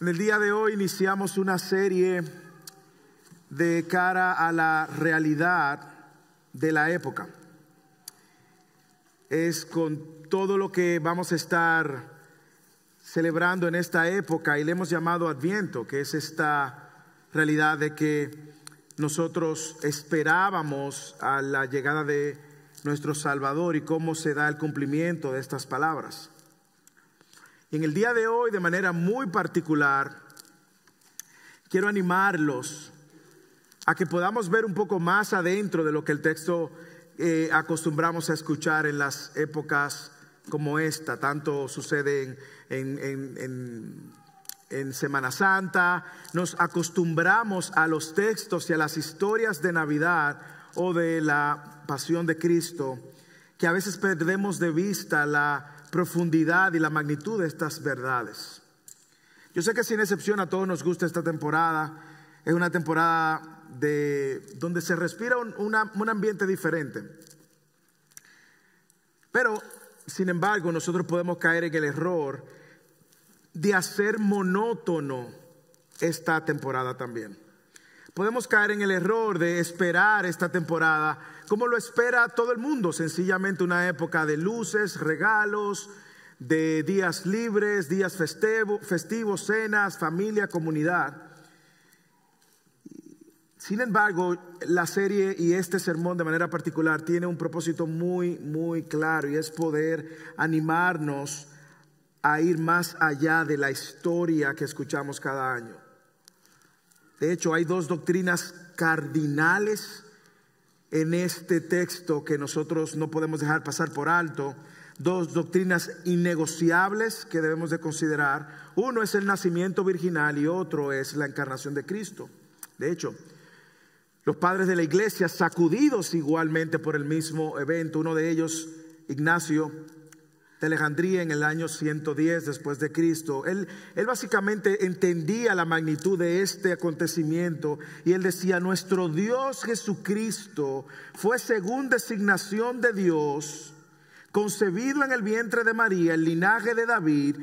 En el día de hoy iniciamos una serie de cara a la realidad de la época. Es con todo lo que vamos a estar celebrando en esta época y le hemos llamado Adviento, que es esta realidad de que nosotros esperábamos a la llegada de nuestro Salvador y cómo se da el cumplimiento de estas palabras. En el día de hoy, de manera muy particular, quiero animarlos a que podamos ver un poco más adentro de lo que el texto eh, acostumbramos a escuchar en las épocas como esta. Tanto sucede en, en Semana Santa, nos acostumbramos a los textos y a las historias de Navidad o de la pasión de Cristo, que a veces perdemos de vista la profundidad y la magnitud de estas verdades. Yo sé que sin excepción a todos nos gusta esta temporada. Es una temporada de, donde se respira un, un ambiente diferente. Pero, sin embargo, nosotros podemos caer en el error de hacer monótono esta temporada también. Podemos caer en el error de esperar esta temporada como lo espera todo el mundo, sencillamente una época de luces, regalos, de días libres, días festivos, cenas, familia, comunidad. Sin embargo, la serie y este sermón de manera particular tiene un propósito muy, muy claro y es poder animarnos a ir más allá de la historia que escuchamos cada año. De hecho, hay dos doctrinas cardinales en este texto que nosotros no podemos dejar pasar por alto. Dos doctrinas innegociables que debemos de considerar. Uno es el nacimiento virginal y otro es la encarnación de Cristo. De hecho, los padres de la iglesia, sacudidos igualmente por el mismo evento, uno de ellos, Ignacio, de Alejandría en el año 110 después de Cristo. Él, él básicamente entendía la magnitud de este acontecimiento y él decía, nuestro Dios Jesucristo fue según designación de Dios, concebido en el vientre de María, el linaje de David,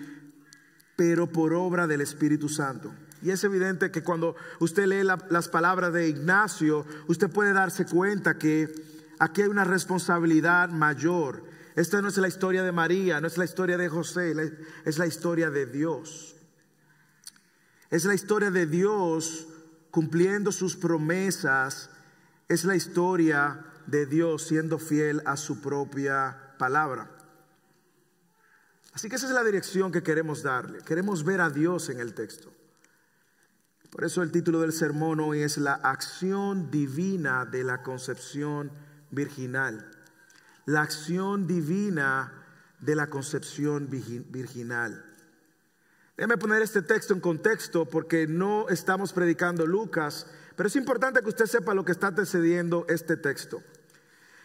pero por obra del Espíritu Santo. Y es evidente que cuando usted lee las palabras de Ignacio, usted puede darse cuenta que aquí hay una responsabilidad mayor. Esta no es la historia de María, no es la historia de José, es la historia de Dios. Es la historia de Dios cumpliendo sus promesas. Es la historia de Dios siendo fiel a su propia palabra. Así que esa es la dirección que queremos darle. Queremos ver a Dios en el texto. Por eso el título del sermón hoy es la acción divina de la concepción virginal la acción divina de la concepción virginal. Déjame poner este texto en contexto porque no estamos predicando Lucas, pero es importante que usted sepa lo que está antecediendo este texto.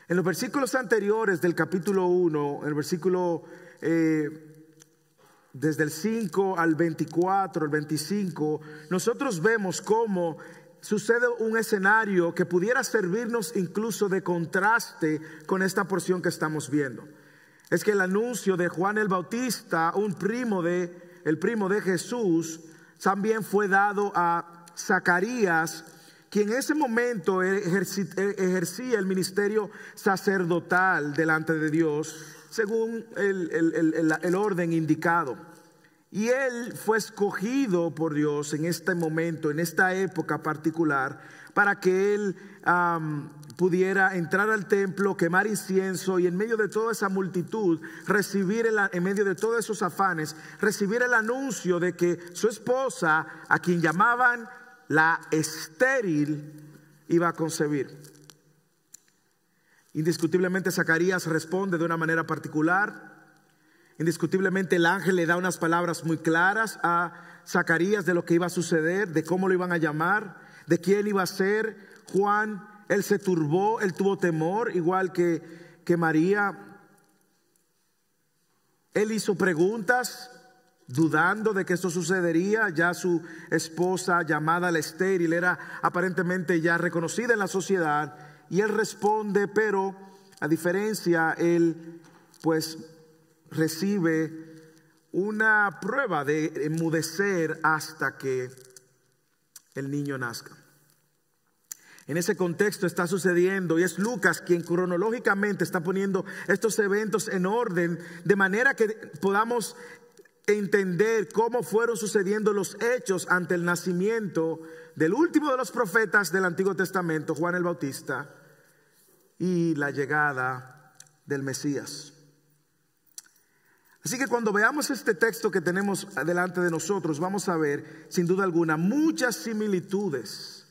En los versículos anteriores del capítulo 1, el versículo eh, desde el 5 al 24, el 25, nosotros vemos cómo sucede un escenario que pudiera servirnos incluso de contraste con esta porción que estamos viendo. Es que el anuncio de Juan el Bautista, un primo de el primo de Jesús, también fue dado a Zacarías, quien en ese momento ejercía el ministerio sacerdotal delante de Dios, según el, el orden indicado. Y él fue escogido por Dios en este momento, en esta época particular, para que él pudiera entrar al templo, quemar incienso y en medio de toda esa multitud, recibir, en medio de todos esos afanes, recibir el anuncio de que su esposa, a quien llamaban la estéril, iba a concebir. Indiscutiblemente Zacarías responde de una manera particular Indiscutiblemente el ángel le da unas palabras muy claras a Zacarías de lo que iba a suceder, de cómo lo iban a llamar, de quién iba a ser. Juan, él se turbó, él tuvo temor, igual que, que María. Él hizo preguntas dudando de que esto sucedería. Ya su esposa llamada la estéril era aparentemente ya reconocida en la sociedad. Y él responde, pero a diferencia, él pues recibe una prueba de enmudecer hasta que el niño nazca. En ese contexto está sucediendo y es Lucas quien cronológicamente está poniendo estos eventos en orden de manera que podamos entender cómo fueron sucediendo los hechos ante el nacimiento del último de los profetas del Antiguo Testamento, Juan el Bautista, y la llegada del Mesías. Así que cuando veamos este texto que tenemos delante de nosotros, vamos a ver, sin duda alguna, muchas similitudes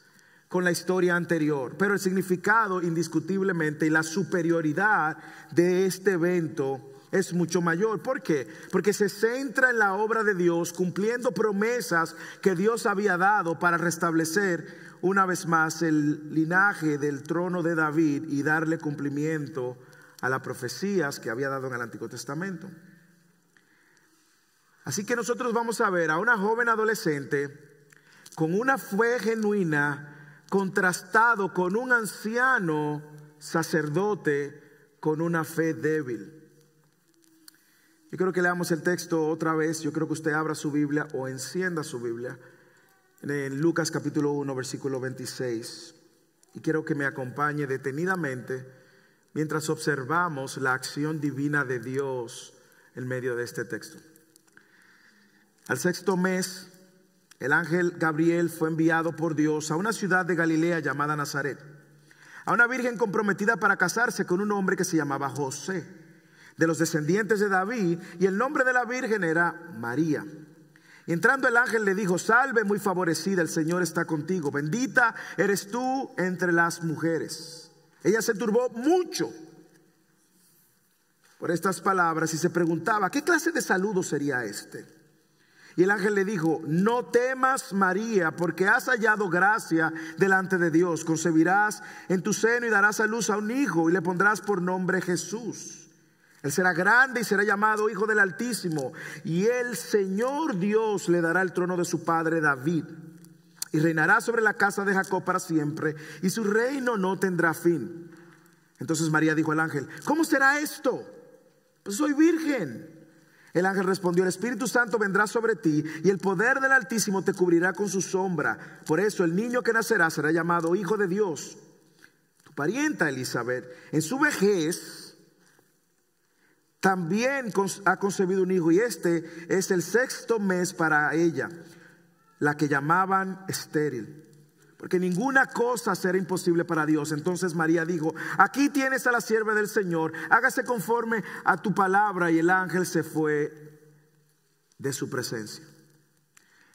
con la historia anterior, pero el significado indiscutiblemente y la superioridad de este evento es mucho mayor. ¿Por qué? Porque se centra en la obra de Dios, cumpliendo promesas que Dios había dado para restablecer una vez más el linaje del trono de David y darle cumplimiento a las profecías que había dado en el Antiguo Testamento. Así que nosotros vamos a ver a una joven adolescente con una fe genuina contrastado con un anciano sacerdote con una fe débil. Yo creo que leamos el texto otra vez. Yo creo que usted abra su Biblia o encienda su Biblia en Lucas capítulo 1, versículo 26. Y quiero que me acompañe detenidamente mientras observamos la acción divina de Dios en medio de este texto. Al sexto mes, el ángel Gabriel fue enviado por Dios a una ciudad de Galilea llamada Nazaret, a una virgen comprometida para casarse con un hombre que se llamaba José de los descendientes de David, y el nombre de la Virgen era María. Entrando el ángel le dijo, salve muy favorecida, el Señor está contigo, bendita eres tú entre las mujeres. Ella se turbó mucho por estas palabras y se preguntaba, ¿qué clase de saludo sería este? Y el ángel le dijo, no temas María, porque has hallado gracia delante de Dios. Concebirás en tu seno y darás a luz a un hijo y le pondrás por nombre Jesús. Él será grande y será llamado Hijo del Altísimo. Y el Señor Dios le dará el trono de su padre David. Y reinará sobre la casa de Jacob para siempre. Y su reino no tendrá fin. Entonces María dijo al ángel, ¿cómo será esto? Pues soy virgen. El ángel respondió, el Espíritu Santo vendrá sobre ti y el poder del Altísimo te cubrirá con su sombra. Por eso el niño que nacerá será llamado Hijo de Dios. Tu parienta Elizabeth, en su vejez, también ha concebido un hijo y este es el sexto mes para ella, la que llamaban estéril. Porque ninguna cosa será imposible para Dios. Entonces María dijo, aquí tienes a la sierva del Señor, hágase conforme a tu palabra. Y el ángel se fue de su presencia.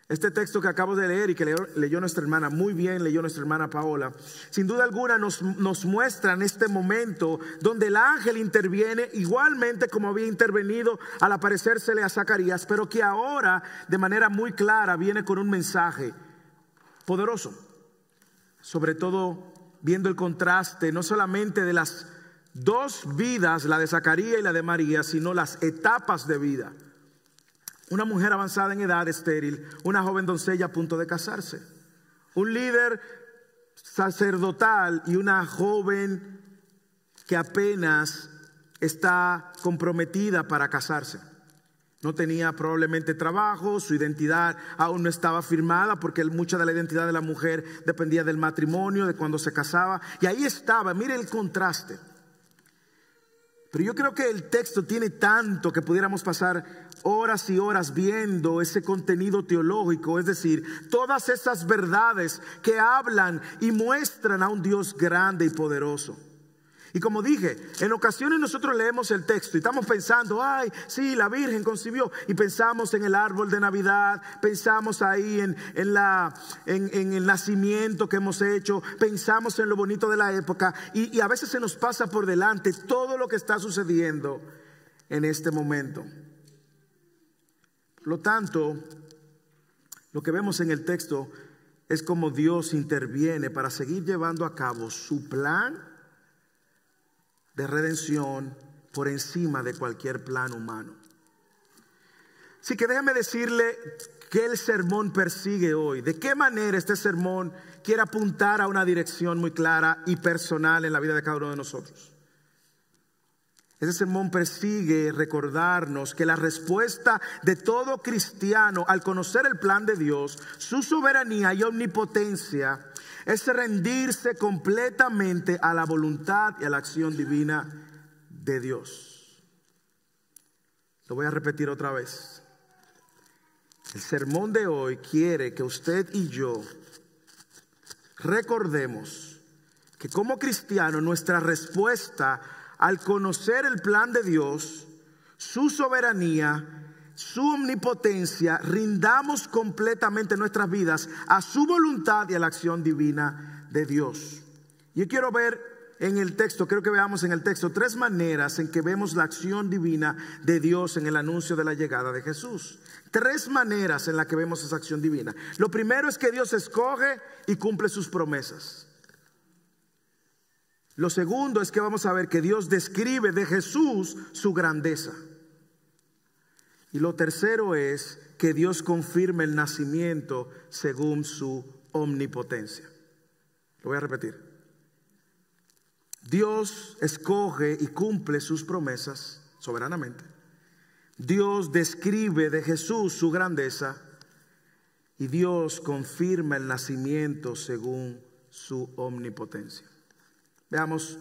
Este texto que acabo de leer y que leyó, nuestra hermana, muy bien leyó nuestra hermana Paola, sin duda alguna nos, nos muestra en este momento donde el ángel interviene igualmente como había intervenido al aparecérsele a Zacarías, pero que ahora de manera muy clara viene con un mensaje poderoso, sobre todo viendo el contraste no solamente de las dos vidas, la de Zacarías y la de María, sino las etapas de vida una mujer avanzada en edad estéril, una joven doncella a punto de casarse, un líder sacerdotal y una joven que apenas está comprometida para casarse. No tenía probablemente trabajo, su identidad aún no estaba firmada porque mucha de la identidad de la mujer dependía del matrimonio, de cuando se casaba. Y ahí estaba, mire el contraste. Pero yo creo que el texto tiene tanto que pudiéramos pasar horas y horas viendo ese contenido teológico, es decir, todas esas verdades que hablan y muestran a un Dios grande y poderoso. Y como dije, en ocasiones nosotros leemos el texto y estamos pensando, ay, sí, la Virgen concibió. Y pensamos en el árbol de Navidad, pensamos ahí en, la, en, el nacimiento que hemos hecho, pensamos en lo bonito de la época. Y, y a veces se nos pasa por delante todo lo que está sucediendo en este momento. Por lo tanto, lo que vemos en el texto es como Dios interviene para seguir llevando a cabo su plan de redención por encima de cualquier plan humano. Así que déjame decirle que el sermón persigue hoy, de qué manera este sermón quiere apuntar a una dirección muy clara y personal en la vida de cada uno de nosotros. Ese sermón persigue recordarnos que la respuesta de todo cristiano al conocer el plan de Dios, su soberanía y omnipotencia, es rendirse completamente a la voluntad y a la acción divina de Dios. Lo voy a repetir otra vez. El sermón de hoy quiere que usted y yo recordemos que como cristiano nuestra respuesta al conocer el plan de Dios, su soberanía, su omnipotencia, rindamos completamente nuestras vidas a su voluntad y a la acción divina de Dios. Yo quiero ver en el texto, creo que veamos en el texto tres maneras en que vemos la acción divina de Dios en el anuncio de la llegada de Jesús. Tres maneras en las que vemos esa acción divina. Lo primero es que Dios escoge y cumple sus promesas. Lo segundo es que vamos a ver que Dios describe de Jesús su grandeza. Y lo tercero es que Dios confirma el nacimiento según su omnipotencia. Lo voy a repetir. Dios escoge y cumple sus promesas soberanamente. Dios describe de Jesús su grandeza y Dios confirma el nacimiento según su omnipotencia. Veamos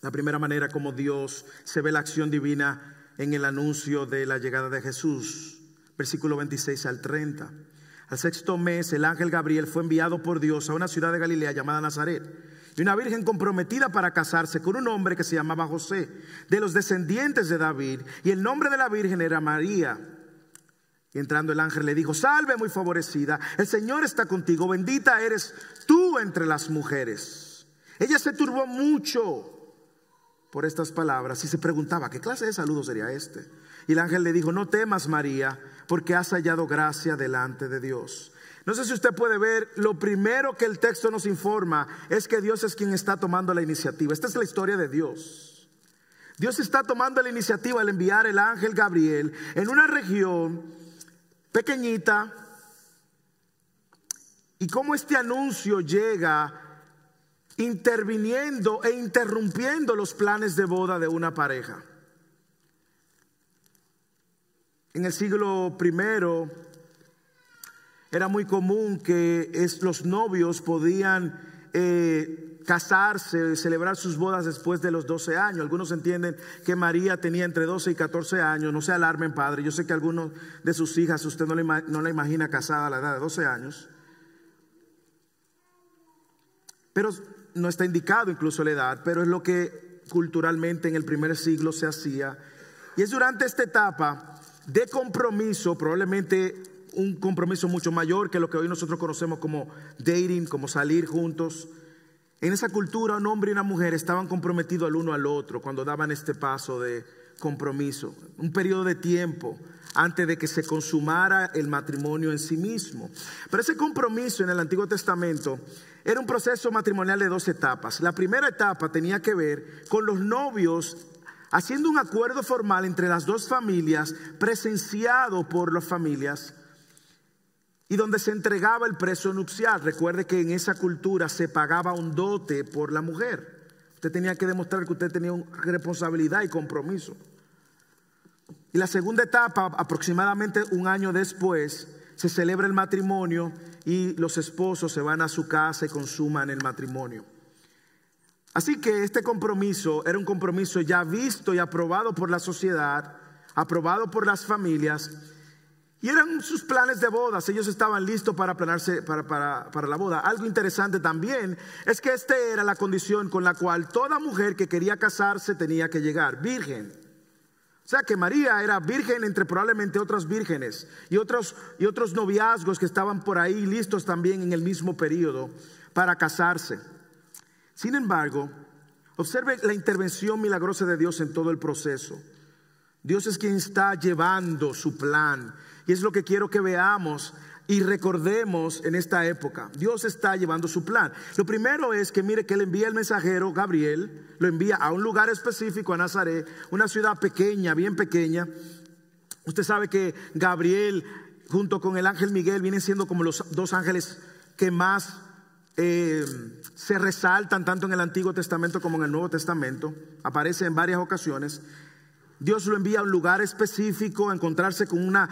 la primera manera como Dios se ve la acción divina en el anuncio de la llegada de Jesús. Versículo 26 al 30. Al sexto mes, el ángel Gabriel fue enviado por Dios a una ciudad de Galilea llamada Nazaret. Y una virgen comprometida para casarse con un hombre que se llamaba José, de los descendientes de David. Y el nombre de la virgen era María. Y entrando el ángel le dijo, salve muy favorecida, el Señor está contigo, bendita eres tú entre las mujeres. Ella se turbó mucho por estas palabras y se preguntaba, ¿qué clase de saludo sería este? Y el ángel le dijo, no temas María, porque has hallado gracia delante de Dios. No sé si usted puede ver, lo primero que el texto nos informa es que Dios es quien está tomando la iniciativa. Esta es la historia de Dios. Dios está tomando la iniciativa al enviar el ángel Gabriel en una región pequeñita. Y cómo este anuncio llega interviniendo e interrumpiendo los planes de boda de una pareja. En el siglo primero era muy común que los novios podían eh, casarse, celebrar sus bodas después de los 12 años. Algunos entienden que María tenía entre 12 y 14 años. No se alarmen, padre. Yo sé que algunos de sus hijas usted no, le, no la imagina casada a la edad de 12 años. Pero no está indicado incluso la edad, pero es lo que culturalmente en el primer siglo se hacía. Y es durante esta etapa de compromiso, probablemente un compromiso mucho mayor que lo que hoy nosotros conocemos como dating, como salir juntos. En esa cultura un hombre y una mujer estaban comprometidos al uno al otro cuando daban este paso de compromiso, un periodo de tiempo antes de que se consumara el matrimonio en sí mismo. Pero ese compromiso en el Antiguo Testamento era un proceso matrimonial de dos etapas. La primera etapa tenía que ver con los novios haciendo un acuerdo formal entre las dos familias, presenciado por las familias, y donde se entregaba el preso nupcial. Recuerde que en esa cultura se pagaba un dote por la mujer. Usted tenía que demostrar que usted tenía responsabilidad y compromiso. Y la segunda etapa, aproximadamente un año después, se celebra el matrimonio y los esposos se van a su casa y consuman el matrimonio. Así que este compromiso era un compromiso ya visto y aprobado por la sociedad, aprobado por las familias, y eran sus planes de bodas. Ellos estaban listos para planarse para, para, la boda. Algo interesante también es que esta era la condición con la cual toda mujer que quería casarse tenía que llegar, virgen. O sea que María era virgen entre probablemente otras vírgenes y otros, y otros noviazgos que estaban por ahí listos también en el mismo periodo para casarse. Sin embargo, observe la intervención milagrosa de Dios en todo el proceso. Dios es quien está llevando su plan. Y es lo que quiero que veamos y recordemos en esta época, Dios está llevando su plan. Lo primero es que mire que él envía el mensajero, Gabriel, lo envía a un lugar específico, a Nazaret, una ciudad pequeña, bien pequeña. Usted sabe que Gabriel junto con el ángel Miguel vienen siendo como los dos ángeles que más eh, se resaltan tanto en el Antiguo Testamento como en el Nuevo Testamento, aparece en varias ocasiones. Dios lo envía a un lugar específico, a encontrarse con una,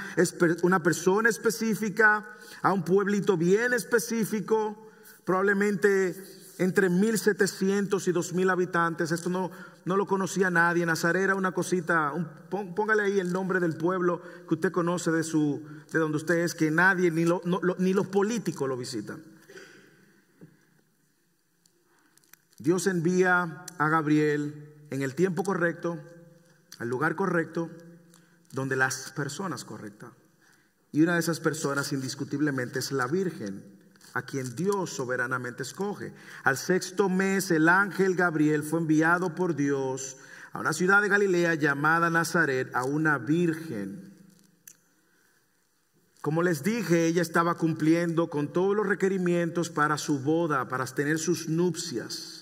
una persona específica, a un pueblito bien específico, probablemente entre 1700 y 2000 habitantes. Esto no, no lo conocía nadie. Nazaret era una cosita, póngale ahí el nombre del pueblo que usted conoce de, su, de donde usted es, que nadie, ni, ni los políticos lo visitan. Dios envía a Gabriel en el tiempo correcto, al lugar correcto, donde las personas correctas. Y una de esas personas indiscutiblemente es la Virgen, a quien Dios soberanamente escoge. Al sexto mes el ángel Gabriel fue enviado por Dios a una ciudad de Galilea llamada Nazaret, a una virgen. Como les dije, ella estaba cumpliendo con todos los requerimientos para su boda, para tener sus nupcias.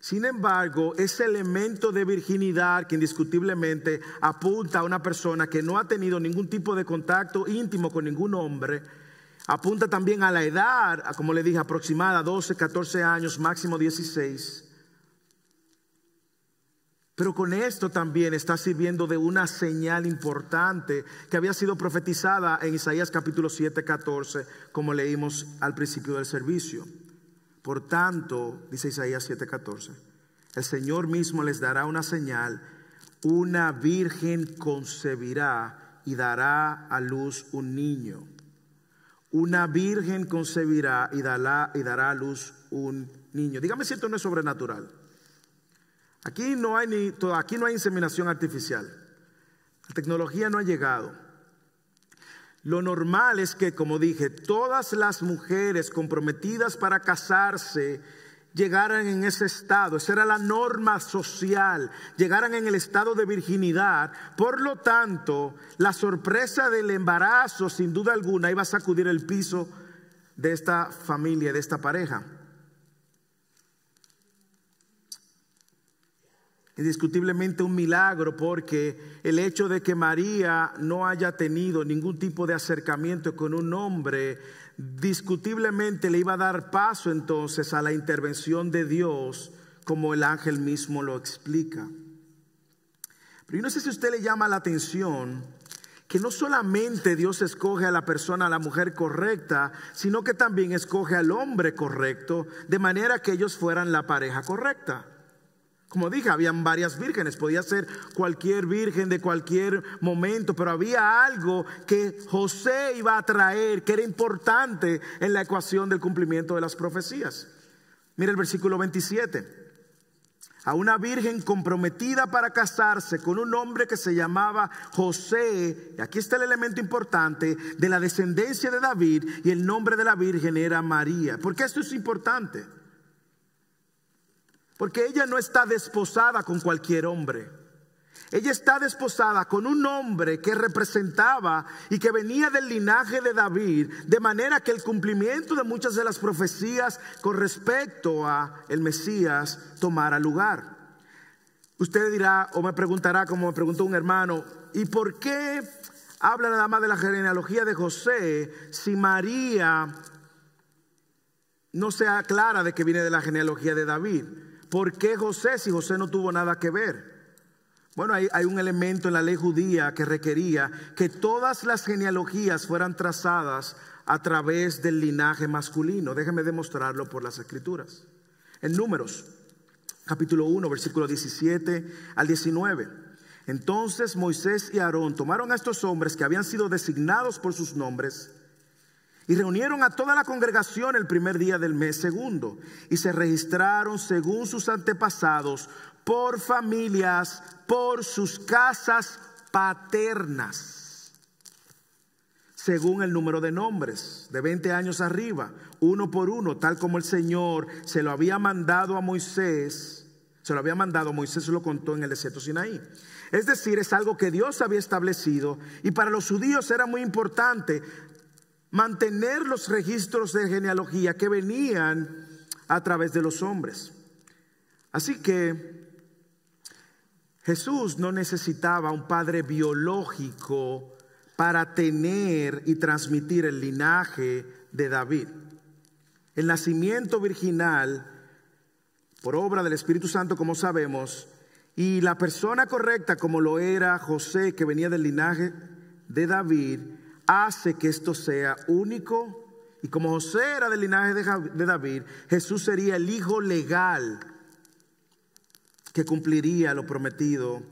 Sin embargo, ese elemento de virginidad que indiscutiblemente apunta a una persona que no ha tenido ningún tipo de contacto íntimo con ningún hombre, apunta también a la edad, como le dije, aproximada, 12, 14 años, máximo 16. Pero con esto también está sirviendo de una señal importante que había sido profetizada en Isaías capítulo 7, 14, como leímos al principio del servicio. Por tanto, dice Isaías 7:14, el Señor mismo les dará una señal, una virgen concebirá y dará a luz un niño. Una virgen concebirá y dará, y dará a luz un niño. Dígame si esto no es sobrenatural. Aquí no hay ni, aquí no hay inseminación artificial. La tecnología no ha llegado. Lo normal es que, como dije, todas las mujeres comprometidas para casarse llegaran en ese estado, esa era la norma social, llegaran en el estado de virginidad. Por lo tanto, la sorpresa del embarazo, sin duda alguna, iba a sacudir el piso de esta familia, de esta pareja. Indiscutiblemente un milagro porque el hecho de que María no haya tenido ningún tipo de acercamiento con un hombre, discutiblemente le iba a dar paso entonces a la intervención de Dios como el ángel mismo lo explica. Pero yo no sé si usted le llama la atención que no solamente Dios escoge a la persona, a la mujer correcta, sino que también escoge al hombre correcto, de manera que ellos fueran la pareja correcta. Como dije, habían varias vírgenes, podía ser cualquier virgen de cualquier momento, pero había algo que José iba a traer que era importante en la ecuación del cumplimiento de las profecías. Mira el versículo 27. A una virgen comprometida para casarse con un hombre que se llamaba José, y aquí está el elemento importante, de la descendencia de David, y el nombre de la virgen era María. ¿Por qué esto es importante? Porque ella no está desposada con cualquier hombre. Ella está desposada con un hombre que representaba y que venía del linaje de David, de manera que el cumplimiento de muchas de las profecías con respecto a el Mesías tomara lugar. Usted dirá o me preguntará, como me preguntó un hermano, ¿y por qué habla nada más de la genealogía de José si María no se aclara de que viene de la genealogía de David? ¿Por qué José si José no tuvo nada que ver? Bueno, hay, un elemento en la ley judía que requería que todas las genealogías fueran trazadas a través del linaje masculino. Déjeme demostrarlo por las escrituras. En números, capítulo 1, versículo 17 al 19. Entonces Moisés y Aarón tomaron a estos hombres que habían sido designados por sus nombres y reunieron a toda la congregación el primer día del mes segundo y se registraron según sus antepasados por familias, por sus casas paternas, según el número de nombres, de 20 años arriba, uno por uno, tal como el Señor se lo había mandado a Moisés, se lo había mandado, Moisés lo contó en el desierto Sinaí. Es decir, es algo que Dios había establecido y para los judíos era muy importante mantener los registros de genealogía que venían a través de los hombres. Así que Jesús no necesitaba un padre biológico para tener y transmitir el linaje de David. El nacimiento virginal, por obra del Espíritu Santo, como sabemos, y la persona correcta, como lo era José, que venía del linaje de David, hace que esto sea único. Y como José era del linaje de David, Jesús sería el hijo legal que cumpliría lo prometido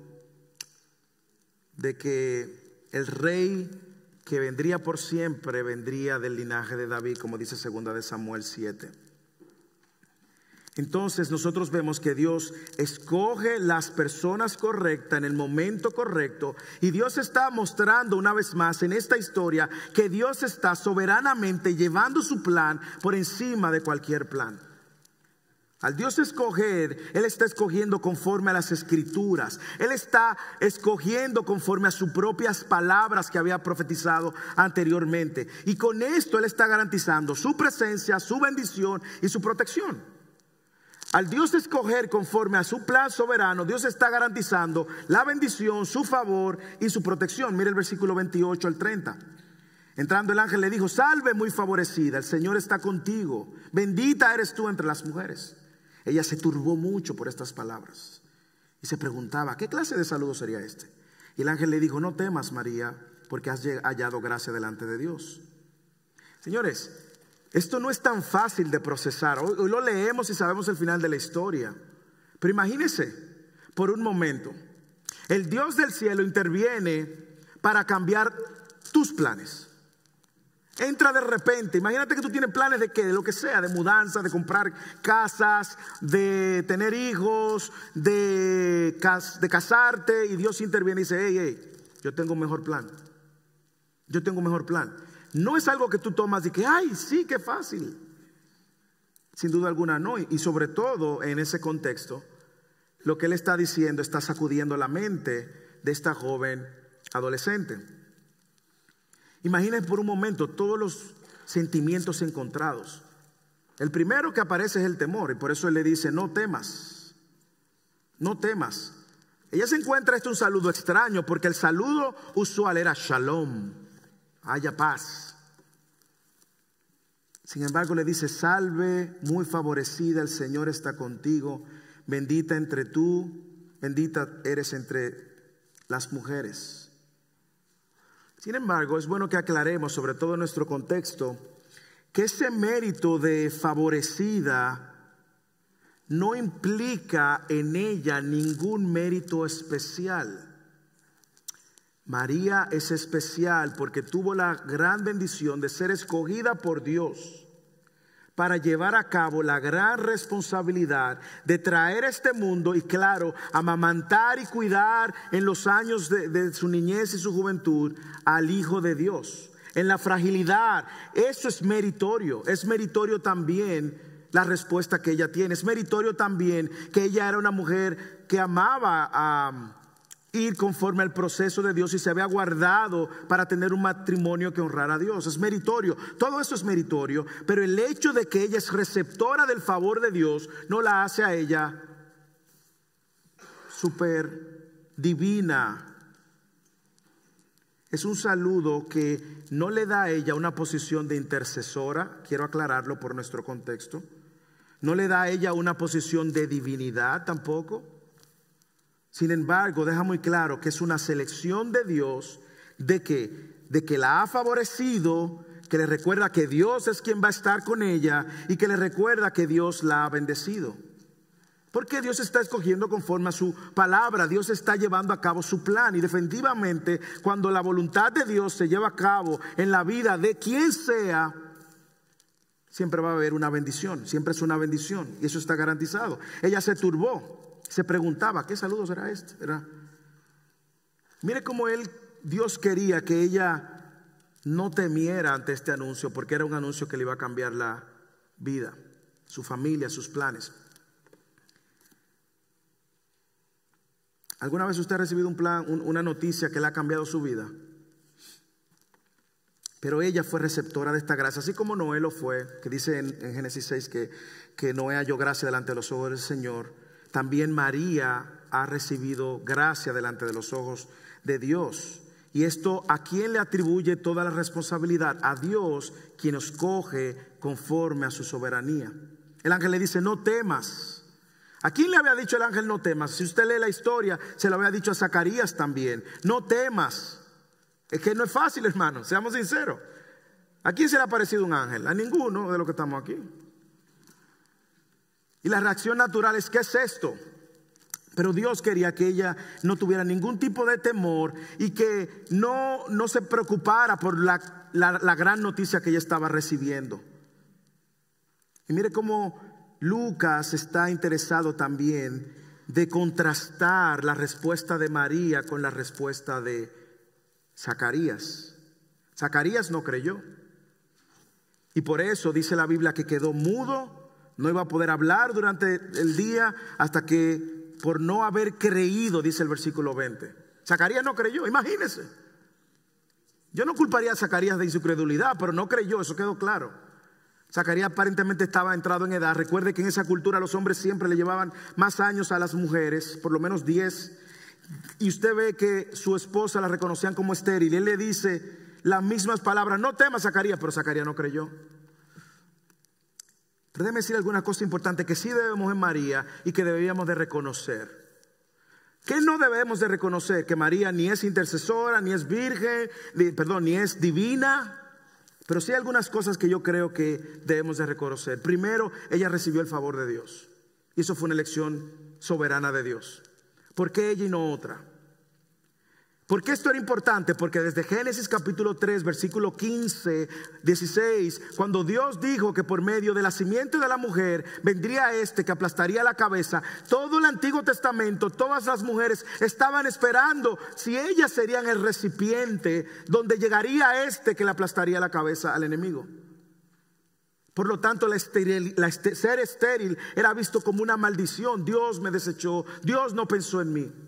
de que el rey que vendría por siempre vendría del linaje de David, como dice segunda de Samuel 7. Entonces nosotros vemos que Dios escoge las personas correctas en el momento correcto y Dios está mostrando una vez más en esta historia que Dios está soberanamente llevando su plan por encima de cualquier plan. Al Dios escoger, Él está escogiendo conforme a las escrituras. Él está escogiendo conforme a sus propias palabras que había profetizado anteriormente. Y con esto Él está garantizando su presencia, su bendición y su protección. Al Dios escoger conforme a su plan soberano, Dios está garantizando la bendición, su favor y su protección. Mire el versículo 28 al 30. Entrando el ángel le dijo, salve muy favorecida, el Señor está contigo, bendita eres tú entre las mujeres. Ella se turbó mucho por estas palabras y se preguntaba, ¿qué clase de saludo sería este? Y el ángel le dijo, no temas María, porque has hallado gracia delante de Dios. Señores, esto no es tan fácil de procesar. Hoy, lo leemos y sabemos el final de la historia. Pero imagínese por un momento, el Dios del cielo interviene para cambiar tus planes. Entra de repente. Imagínate que tú tienes planes de que, de lo que sea, de mudanza, de comprar casas, de tener hijos, de, de casarte, y Dios interviene y dice, hey, hey, yo tengo un mejor plan. Yo tengo un mejor plan. No es algo que tú tomas y que, ay, sí, qué fácil. Sin duda alguna no. Y sobre todo en ese contexto, lo que él está diciendo está sacudiendo la mente de esta joven adolescente. Imaginen por un momento todos los sentimientos encontrados. El primero que aparece es el temor y por eso él le dice, no temas, no temas. Ella se encuentra esto un saludo extraño porque el saludo usual era shalom, haya paz. Sin embargo le dice, salve, muy favorecida, el Señor está contigo, bendita entre tú, bendita eres entre las mujeres. Sin embargo, es bueno que aclaremos, sobre todo en nuestro contexto, que ese mérito de favorecida no implica en ella ningún mérito especial. María es especial porque tuvo la gran bendición de ser escogida por Dios para llevar a cabo la gran responsabilidad de traer a este mundo y claro, amamantar y cuidar en los años de, su niñez y su juventud al Hijo de Dios. En la fragilidad, eso es meritorio, es meritorio también la respuesta que ella tiene, es meritorio también que ella era una mujer que amaba a ir conforme al proceso de Dios y se había guardado para tener un matrimonio que honrara a Dios. Es meritorio, todo eso es meritorio, pero el hecho de que ella es receptora del favor de Dios no la hace a ella súper divina. Es un saludo que no le da a ella una posición de intercesora, quiero aclararlo por nuestro contexto. No le da a ella una posición de divinidad tampoco. Sin embargo, deja muy claro que es una selección de Dios de que, de que la ha favorecido, que le recuerda que Dios es quien va a estar con ella y que le recuerda que Dios la ha bendecido. Porque Dios está escogiendo conforme a su palabra, Dios está llevando a cabo su plan y definitivamente cuando la voluntad de Dios se lleva a cabo en la vida de quien sea, siempre va a haber una bendición, siempre es una bendición y eso está garantizado. Ella se turbó, se preguntaba, ¿qué saludo será este? Mire cómo él, Dios quería que ella no temiera ante este anuncio, porque era un anuncio que le iba a cambiar la vida, su familia, sus planes. ¿Alguna vez usted ha recibido un plan, una noticia que le ha cambiado su vida? Pero ella fue receptora de esta gracia, así como Noé lo fue, que dice en, Génesis 6 que, que Noé halló gracia delante de los ojos del Señor también María ha recibido gracia delante de los ojos de Dios. Y esto, ¿a quién le atribuye toda la responsabilidad? A Dios, quien escoge conforme a su soberanía. El ángel le dice, no temas. ¿A quién le había dicho el ángel no temas? Si usted lee la historia, se lo había dicho a Zacarías también. No temas. Es que no es fácil, hermano, seamos sinceros. ¿A quién se le ha parecido un ángel? A ninguno de los que estamos aquí. Y la reacción natural es, ¿qué es esto? Pero Dios quería que ella no tuviera ningún tipo de temor y que no, no se preocupara por la, la gran noticia que ella estaba recibiendo. Y mire cómo Lucas está interesado también de contrastar la respuesta de María con la respuesta de Zacarías. Zacarías no creyó. Y por eso dice la Biblia que quedó mudo, no iba a poder hablar durante el día hasta que por no haber creído, dice el versículo 20. Zacarías no creyó, imagínese. Yo no culparía a Zacarías de su credulidad, pero no creyó, eso quedó claro. Zacarías aparentemente estaba entrado en edad. Recuerde que en esa cultura los hombres siempre le llevaban más años a las mujeres, por lo menos 10. Y usted ve que su esposa la reconocían como estéril. Y él le dice las mismas palabras, no temas Zacarías, pero Zacarías no creyó. Pero déjeme decir alguna cosa importante que sí debemos en María y que deberíamos de reconocer. ¿Qué no debemos de reconocer? Que María ni es intercesora, ni es virgen, perdón, ni es divina. Pero sí hay algunas cosas que yo creo que debemos de reconocer. Primero, ella recibió el favor de Dios. Y eso fue una elección soberana de Dios. ¿Por qué ella y no otra? ¿Por qué esto era importante? Porque desde Génesis capítulo 3, versículo 15, 16, cuando Dios dijo que por medio de la simiente de la mujer vendría este que aplastaría la cabeza, todo el Antiguo Testamento, todas las mujeres estaban esperando si ellas serían el recipiente donde llegaría este que le aplastaría la cabeza al enemigo. Por lo tanto, la, ser estéril era visto como una maldición. Dios me desechó, Dios no pensó en mí.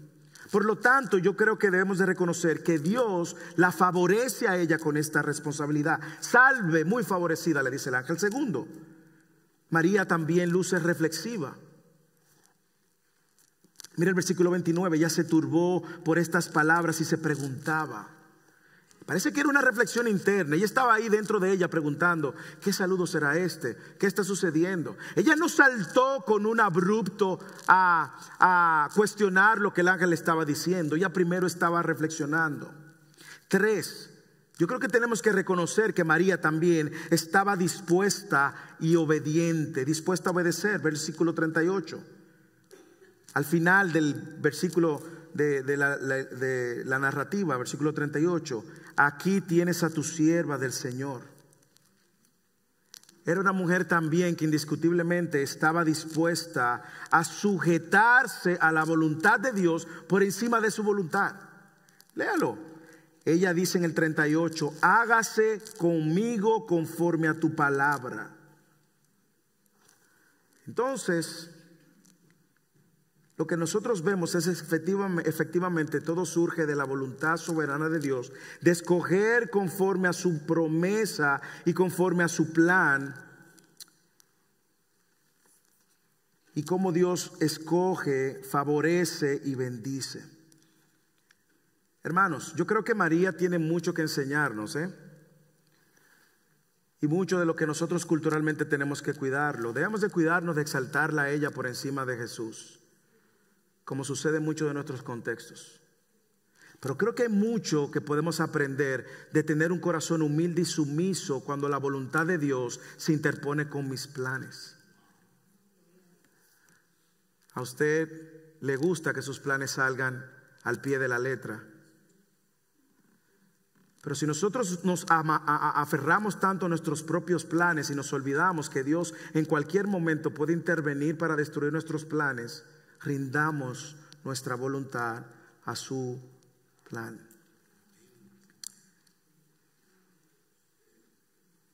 Por lo tanto, yo creo que debemos de reconocer que Dios la favorece a ella con esta responsabilidad. Salve, muy favorecida, le dice el ángel. Segundo, María también luce reflexiva. Mira el versículo 29, ya se turbó por estas palabras y se preguntaba. Parece que era una reflexión interna. Ella estaba ahí dentro de ella preguntando, ¿qué saludo será este? ¿Qué está sucediendo? Ella no saltó con un abrupto a, a cuestionar lo que el ángel estaba diciendo. Ella primero estaba reflexionando. Tres, yo creo que tenemos que reconocer que María también estaba dispuesta y obediente, dispuesta a obedecer. Versículo 38. Al final del versículo de, la, de la narrativa, versículo 38 aquí tienes a tu sierva del Señor. Era una mujer también que indiscutiblemente estaba dispuesta a sujetarse a la voluntad de Dios por encima de su voluntad. Léalo. Ella dice en el 38, hágase conmigo conforme a tu palabra. Entonces, lo que nosotros vemos es efectivamente, efectivamente, todo surge de la voluntad soberana de Dios, de escoger conforme a su promesa y conforme a su plan. Y cómo Dios escoge, favorece y bendice. Hermanos, yo creo que María tiene mucho que enseñarnos, ¿eh? Y mucho de lo que nosotros culturalmente tenemos que cuidarlo. Debemos de cuidarnos de exaltarla a ella por encima de Jesús como sucede en muchos de nuestros contextos. Pero creo que hay mucho que podemos aprender de tener un corazón humilde y sumiso cuando la voluntad de Dios se interpone con mis planes. A usted le gusta que sus planes salgan al pie de la letra. Pero si nosotros nos aferramos tanto a nuestros propios planes y nos olvidamos que Dios en cualquier momento puede intervenir para destruir nuestros planes, rindamos nuestra voluntad a su plan.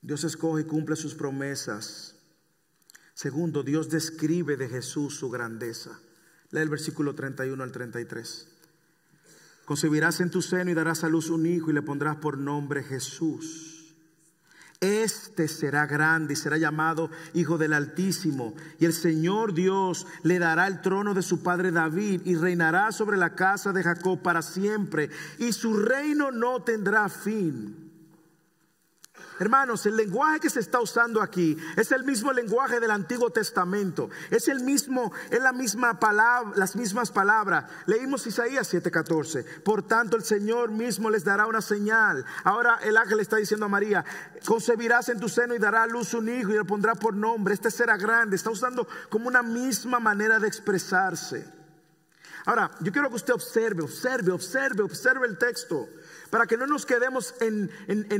Dios escoge y cumple sus promesas. Segundo, Dios describe de Jesús su grandeza. Lee el versículo 31 al 33. Concebirás en tu seno y darás a luz un hijo y le pondrás por nombre Jesús. Este será grande y será llamado Hijo del Altísimo. Y el Señor Dios le dará el trono de su padre David y reinará sobre la casa de Jacob para siempre. Y su reino no tendrá fin. Hermanos, el lenguaje que se está usando aquí es el mismo lenguaje del Antiguo Testamento. Es el mismo, es la misma palabra, las mismas palabras. Leímos Isaías 7:14. Por tanto, el Señor mismo les dará una señal. Ahora el ángel está diciendo a María, concebirás en tu seno y dará a luz un hijo y le pondrá por nombre. Este será grande. Está usando como una misma manera de expresarse. Ahora, yo quiero que usted observe, observe, observe, observe el texto para que no nos quedemos en,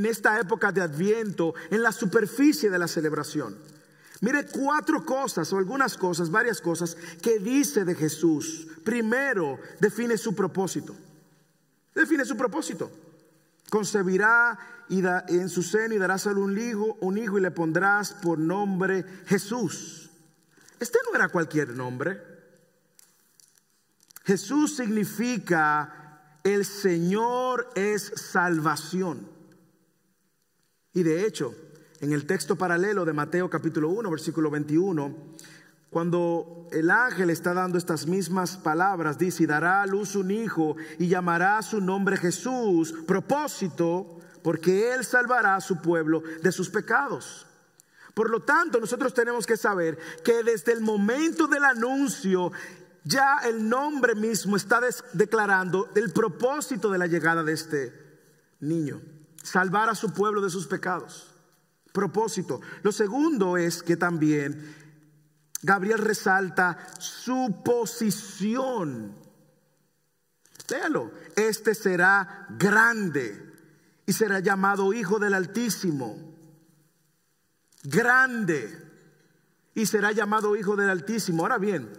esta época de Adviento en la superficie de la celebración. Mire cuatro cosas o algunas cosas, varias cosas que dice de Jesús. Primero, define su propósito. Define su propósito. Concebirá y en su seno y darás a un hijo, un hijo y le pondrás por nombre Jesús. Este no era cualquier nombre. Jesús significa el Señor es salvación. Y de hecho, en el texto paralelo de Mateo capítulo 1, versículo 21, cuando el ángel está dando estas mismas palabras, dice, y dará a luz un hijo y llamará su nombre Jesús, propósito, porque él salvará a su pueblo de sus pecados. Por lo tanto, nosotros tenemos que saber que desde el momento del anuncio ya el nombre mismo está declarando el propósito de la llegada de este niño, salvar a su pueblo de sus pecados. Propósito. Lo segundo es que también Gabriel resalta su posición. Léalo. Este será grande y será llamado Hijo del Altísimo. Grande y será llamado Hijo del Altísimo. Ahora bien,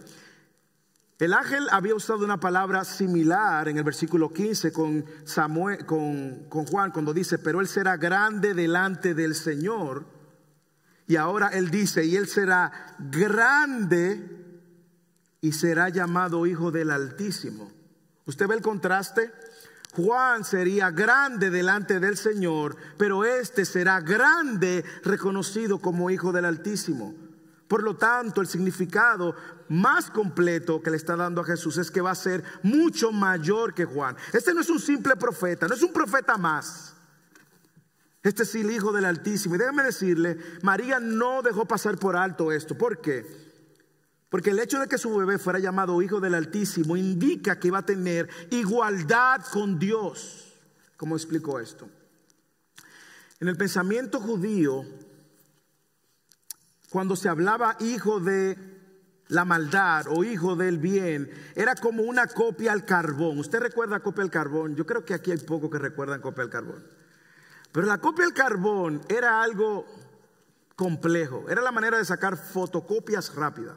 el ángel había usado una palabra similar en el versículo 15 con, con, Juan cuando dice, pero él será grande delante del Señor. Y ahora él dice, y él será grande y será llamado Hijo del Altísimo. ¿Usted ve el contraste? Juan sería grande delante del Señor, pero este será grande reconocido como Hijo del Altísimo. Por lo tanto, el significado más completo que le está dando a Jesús es que va a ser mucho mayor que Juan. Este no es un simple profeta, no es un profeta más. Este es el Hijo del Altísimo. Y déjame decirle, María no dejó pasar por alto esto. ¿Por qué? Porque el hecho de que su bebé fuera llamado Hijo del Altísimo indica que iba a tener igualdad con Dios. ¿Cómo explico esto? En el pensamiento judío, cuando se hablaba hijo de la maldad o hijo del bien, era como una copia al carbón. ¿Usted recuerda copia al carbón? Yo creo que aquí hay poco que recuerdan copia al carbón. Pero la copia al carbón era algo complejo, era la manera de sacar fotocopias rápidas.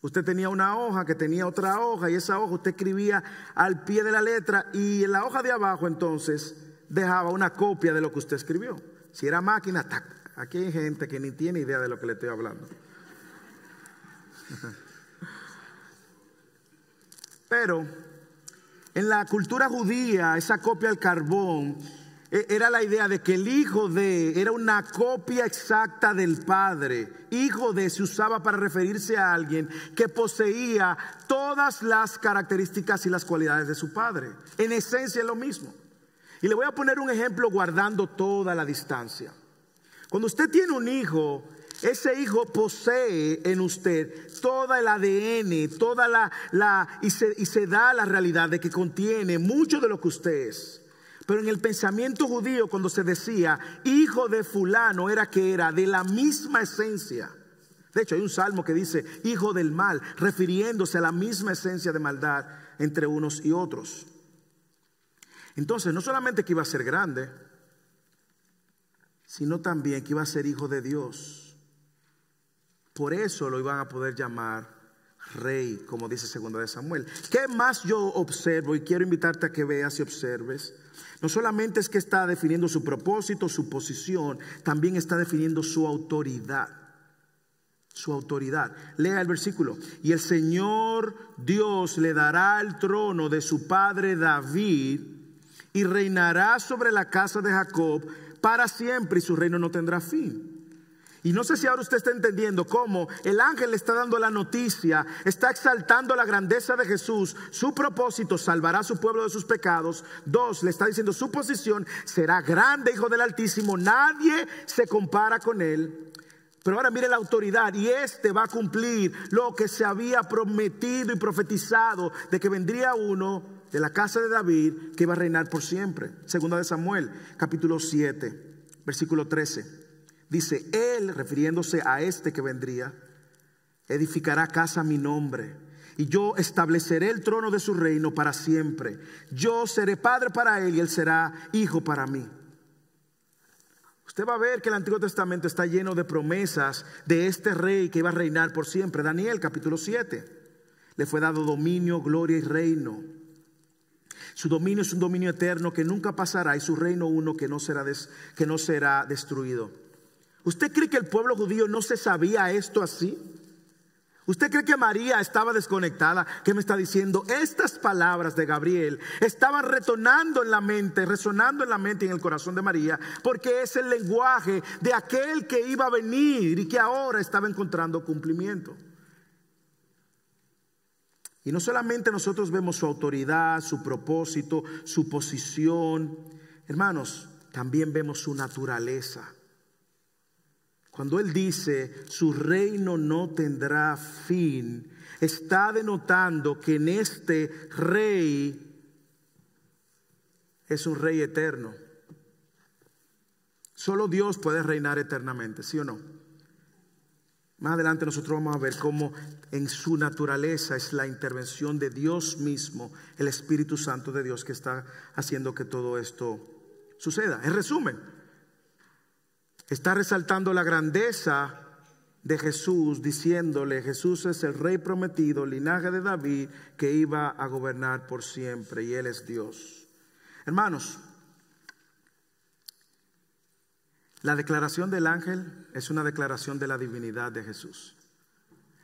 Usted tenía una hoja que tenía otra hoja y esa hoja usted escribía al pie de la letra y la hoja de abajo entonces dejaba una copia de lo que usted escribió. Si era máquina, tac, Aquí hay gente que ni tiene idea de lo que le estoy hablando. Pero en la cultura judía, esa copia al carbón e, era la idea de que el hijo de era una copia exacta del padre. Hijo de se usaba para referirse a alguien que poseía todas las características y las cualidades de su padre. En esencia es lo mismo. Y le voy a poner un ejemplo guardando toda la distancia. Cuando usted tiene un hijo, ese hijo posee en usted toda el ADN, toda la, la y, se, y se da la realidad de que contiene mucho de lo que usted es. Pero en el pensamiento judío, cuando se decía hijo de fulano, era que era de la misma esencia. De hecho, hay un salmo que dice hijo del mal, refiriéndose a la misma esencia de maldad entre unos y otros. Entonces, no solamente que iba a ser grande, sino también que iba a ser hijo de Dios. Por eso lo iban a poder llamar rey, como dice segunda de Samuel. ¿Qué más yo observo y quiero invitarte a que veas y observes? No solamente es que está definiendo su propósito, su posición, también está definiendo su autoridad. Su autoridad. Lea el versículo. Y el Señor Dios le dará el trono de su padre David y reinará sobre la casa de Jacob para siempre y su reino no tendrá fin. Y no sé si ahora usted está entendiendo cómo el ángel le está dando la noticia, está exaltando la grandeza de Jesús, su propósito salvará a su pueblo de sus pecados. Dos, le está diciendo su posición será grande, hijo del Altísimo, nadie se compara con él. Pero ahora mire la autoridad y este va a cumplir lo que se había prometido y profetizado de que vendría uno de la casa de David que iba a reinar por siempre. Segunda de Samuel, capítulo 7, versículo 13. Dice, Él, refiriéndose a este que vendría, edificará casa a mi nombre. Y yo estableceré el trono de su reino para siempre. Yo seré padre para él y él será hijo para mí. Usted va a ver que el Antiguo Testamento está lleno de promesas de este rey que iba a reinar por siempre. Daniel capítulo 7. Le fue dado dominio, gloria y reino. Su dominio es un dominio eterno que nunca pasará y su reino uno que no será, que no será destruido. ¿Usted cree que el pueblo judío no se sabía esto así? ¿Usted cree que María estaba desconectada? ¿Qué me está diciendo? Estas palabras de Gabriel estaban retonando en la mente, resonando en la mente y en el corazón de María, porque es el lenguaje de aquel que iba a venir y que ahora estaba encontrando cumplimiento. Y no solamente nosotros vemos su autoridad, su propósito, su posición, hermanos, también vemos su naturaleza. Cuando Él dice, su reino no tendrá fin, está denotando que en este rey es un rey eterno. Solo Dios puede reinar eternamente, ¿sí o no? Más adelante nosotros vamos a ver cómo en su naturaleza es la intervención de Dios mismo, el Espíritu Santo de Dios que está haciendo que todo esto suceda. En resumen, está resaltando la grandeza de Jesús, diciéndole, Jesús es el rey prometido, linaje de David, que iba a gobernar por siempre, y Él es Dios. Hermanos, la declaración del ángel es una declaración de la divinidad de Jesús.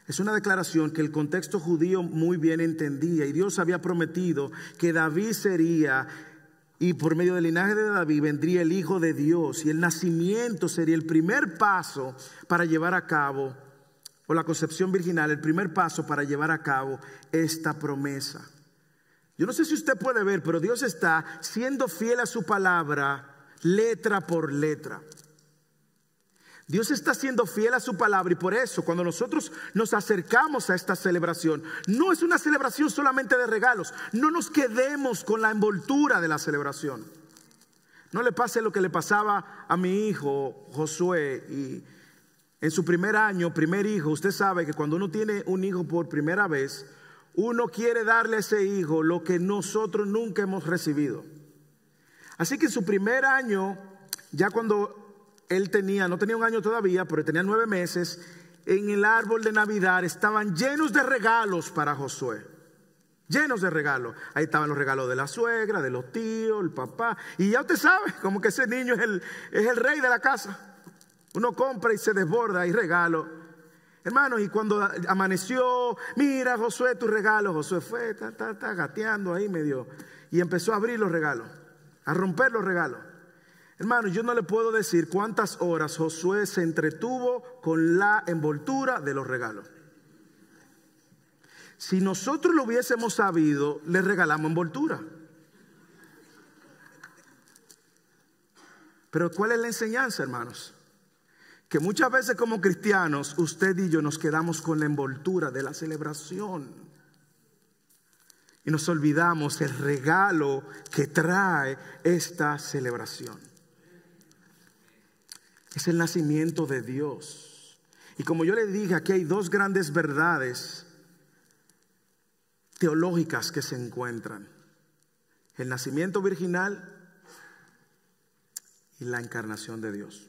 Es una declaración que el contexto judío muy bien entendía y Dios había prometido que David sería y por medio del linaje de David vendría el Hijo de Dios y el nacimiento sería el primer paso para llevar a cabo, o la concepción virginal, el primer paso para llevar a cabo esta promesa. Yo no sé si usted puede ver, pero Dios está siendo fiel a su palabra letra por letra. Dios está siendo fiel a su palabra y por eso cuando nosotros nos acercamos a esta celebración, no es una celebración solamente de regalos, no nos quedemos con la envoltura de la celebración. No le pase lo que le pasaba a mi hijo Josué y en su primer año, primer hijo, usted sabe que cuando uno tiene un hijo por primera vez, uno quiere darle a ese hijo lo que nosotros nunca hemos recibido. Así que en su primer año, ya cuando él tenía, no tenía un año todavía, pero tenía nueve meses, en el árbol de Navidad estaban llenos de regalos para Josué. Llenos de regalos. Ahí estaban los regalos de la suegra, de los tíos, el papá. Y ya usted sabe, como que ese niño es el, es el rey de la casa. Uno compra y se desborda y regalo. Hermanos, y cuando amaneció, mira Josué tu regalo, Josué fue, está gateando ahí medio, y empezó a abrir los regalos, a romper los regalos. Hermano, yo no le puedo decir cuántas horas Josué se entretuvo con la envoltura de los regalos. Si nosotros lo hubiésemos sabido, le regalamos envoltura. Pero ¿cuál es la enseñanza, hermanos? Que muchas veces como cristianos, usted y yo nos quedamos con la envoltura de la celebración. Y nos olvidamos el regalo que trae esta celebración es el nacimiento de Dios. Y como yo le dije, aquí hay dos grandes verdades teológicas que se encuentran. El nacimiento virginal y la encarnación de Dios.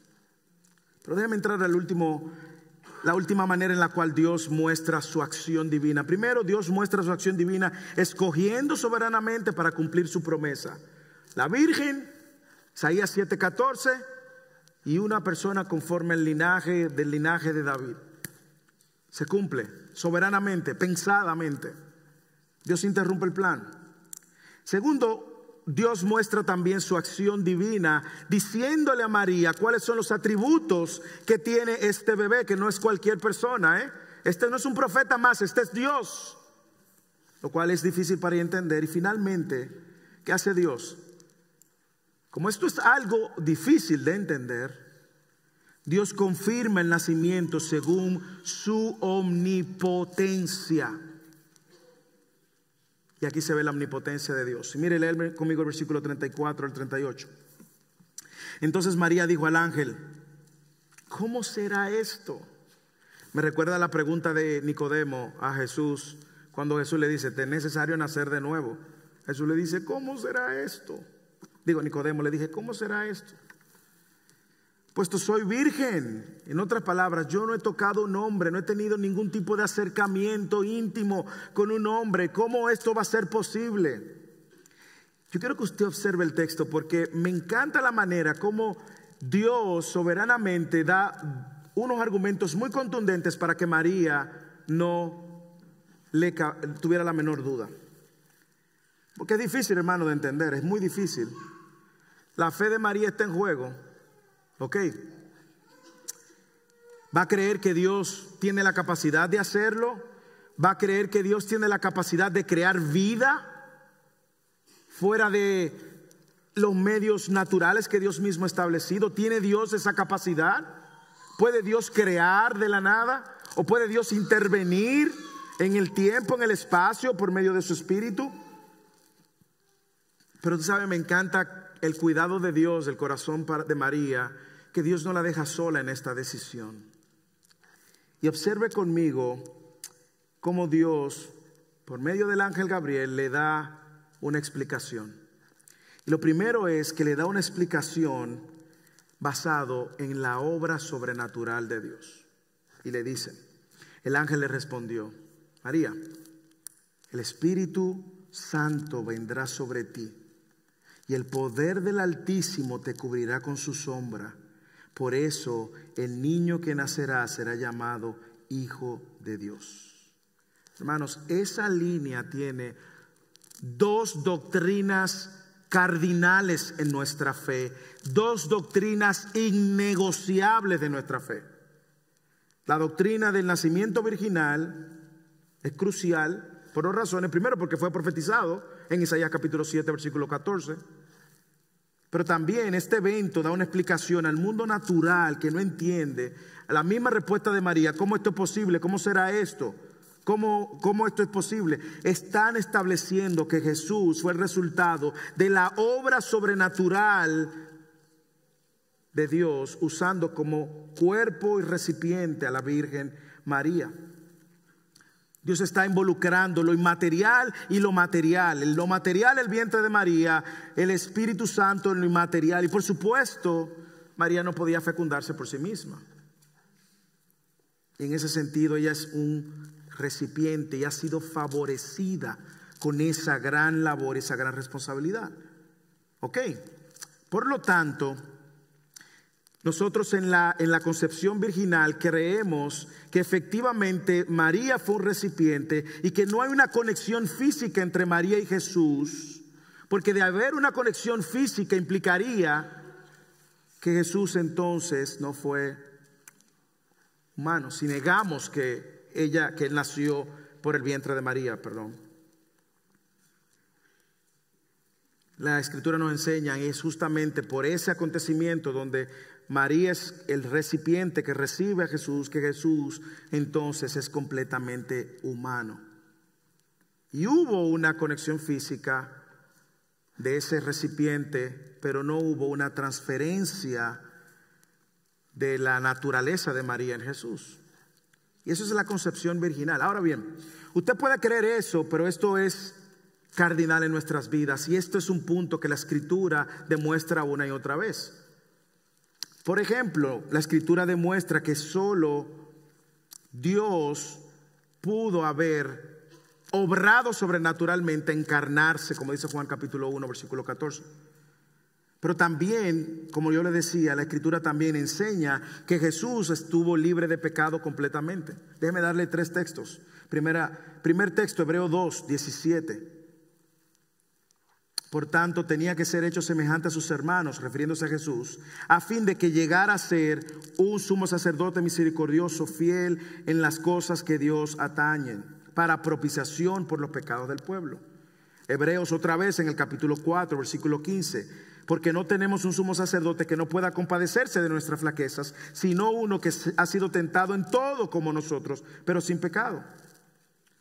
Pero déjame entrar al último, la última manera en la cual Dios muestra su acción divina. Primero, Dios muestra su acción divina escogiendo soberanamente para cumplir su promesa. La Virgen, Isaías 7:14 y una persona conforme al linaje del linaje de David. Se cumple soberanamente, pensadamente. Dios interrumpe el plan. Segundo, Dios muestra también su acción divina diciéndole a María cuáles son los atributos que tiene este bebé, que no es cualquier persona. ¿eh? Este no es un profeta más, este es Dios. Lo cual es difícil para entender. Y finalmente, ¿qué hace Dios? Como esto es algo difícil de entender, Dios confirma el nacimiento según su omnipotencia. Y aquí se ve la omnipotencia de Dios. Y mire, léeme conmigo el versículo 34 al 38. Entonces María dijo al ángel, ¿cómo será esto? Me recuerda la pregunta de Nicodemo a Jesús cuando Jesús le dice, te es necesario nacer de nuevo. Jesús le dice, ¿cómo será esto? Digo, Nicodemo le dije, ¿cómo será esto? puesto soy virgen. En otras palabras, yo no he tocado un hombre, no he tenido ningún tipo de acercamiento íntimo con un hombre. ¿Cómo esto va a ser posible? Yo quiero que usted observe el texto porque me encanta la manera como Dios soberanamente da unos argumentos muy contundentes para que María no le tuviera la menor duda. Porque es difícil, hermano, de entender, es muy difícil. La fe de María está en juego. ¿Ok? ¿Va a creer que Dios tiene la capacidad de hacerlo? ¿Va a creer que Dios tiene la capacidad de crear vida fuera de los medios naturales que Dios mismo ha establecido? ¿Tiene Dios esa capacidad? ¿Puede Dios crear de la nada? ¿O puede Dios intervenir en el tiempo, en el espacio, por medio de su espíritu? Pero tú sabes, me encanta el cuidado de Dios, el corazón de María que Dios no la deja sola en esta decisión. Y observe conmigo cómo Dios, por medio del ángel Gabriel, le da una explicación. Y lo primero es que le da una explicación basado en la obra sobrenatural de Dios. Y le dice, el ángel le respondió, María, el Espíritu Santo vendrá sobre ti y el poder del Altísimo te cubrirá con su sombra. Por eso el niño que nacerá será llamado Hijo de Dios. Hermanos, esa línea tiene dos doctrinas cardinales en nuestra fe, dos doctrinas innegociables de nuestra fe. La doctrina del nacimiento virginal es crucial por dos razones. Primero, porque fue profetizado en Isaías capítulo 7, versículo 14. Pero también este evento da una explicación al mundo natural que no entiende. La misma respuesta de María, ¿cómo esto es posible? ¿Cómo será esto? ¿Cómo, ¿Cómo, esto es posible? Están estableciendo que Jesús fue el resultado de la obra sobrenatural de Dios usando como cuerpo y recipiente a la Virgen María. Dios está involucrando lo inmaterial y lo material. Lo material el vientre de María, el Espíritu Santo en lo inmaterial. Y por supuesto, María no podía fecundarse por sí misma. Y en ese sentido ella es un recipiente y ha sido favorecida con esa gran labor, esa gran responsabilidad. ¿Ok? Por lo tanto, nosotros en la, en la concepción virginal creemos que efectivamente María fue un recipiente y que no hay una conexión física entre María y Jesús, porque de haber una conexión física implicaría que Jesús entonces no fue humano, si negamos que ella que él nació por el vientre de María, perdón. La escritura nos enseña es justamente por ese acontecimiento donde María es el recipiente que recibe a Jesús, que Jesús entonces es completamente humano. Y hubo una conexión física de ese recipiente, pero no hubo una transferencia de la naturaleza de María en Jesús. Y eso es la concepción virginal. Ahora bien, usted puede creer eso, pero esto es cardinal en nuestras vidas y esto es un punto que la escritura demuestra una y otra vez. Por ejemplo, la escritura demuestra que solo Dios pudo haber obrado sobrenaturalmente, encarnarse, como dice Juan capítulo 1, versículo 14. Pero también, como yo le decía, la escritura también enseña que Jesús estuvo libre de pecado completamente. Déjeme darle tres textos. Primera, primer texto, Hebreo 2, 17. Por tanto, tenía que ser hecho semejante a sus hermanos, refiriéndose a Jesús, a fin de que llegara a ser un sumo sacerdote misericordioso, fiel en las cosas que Dios atañen, para propiciación por los pecados del pueblo. Hebreos otra vez en el capítulo 4, versículo 15, porque no tenemos un sumo sacerdote que no pueda compadecerse de nuestras flaquezas, sino uno que ha sido tentado en todo como nosotros, pero sin pecado.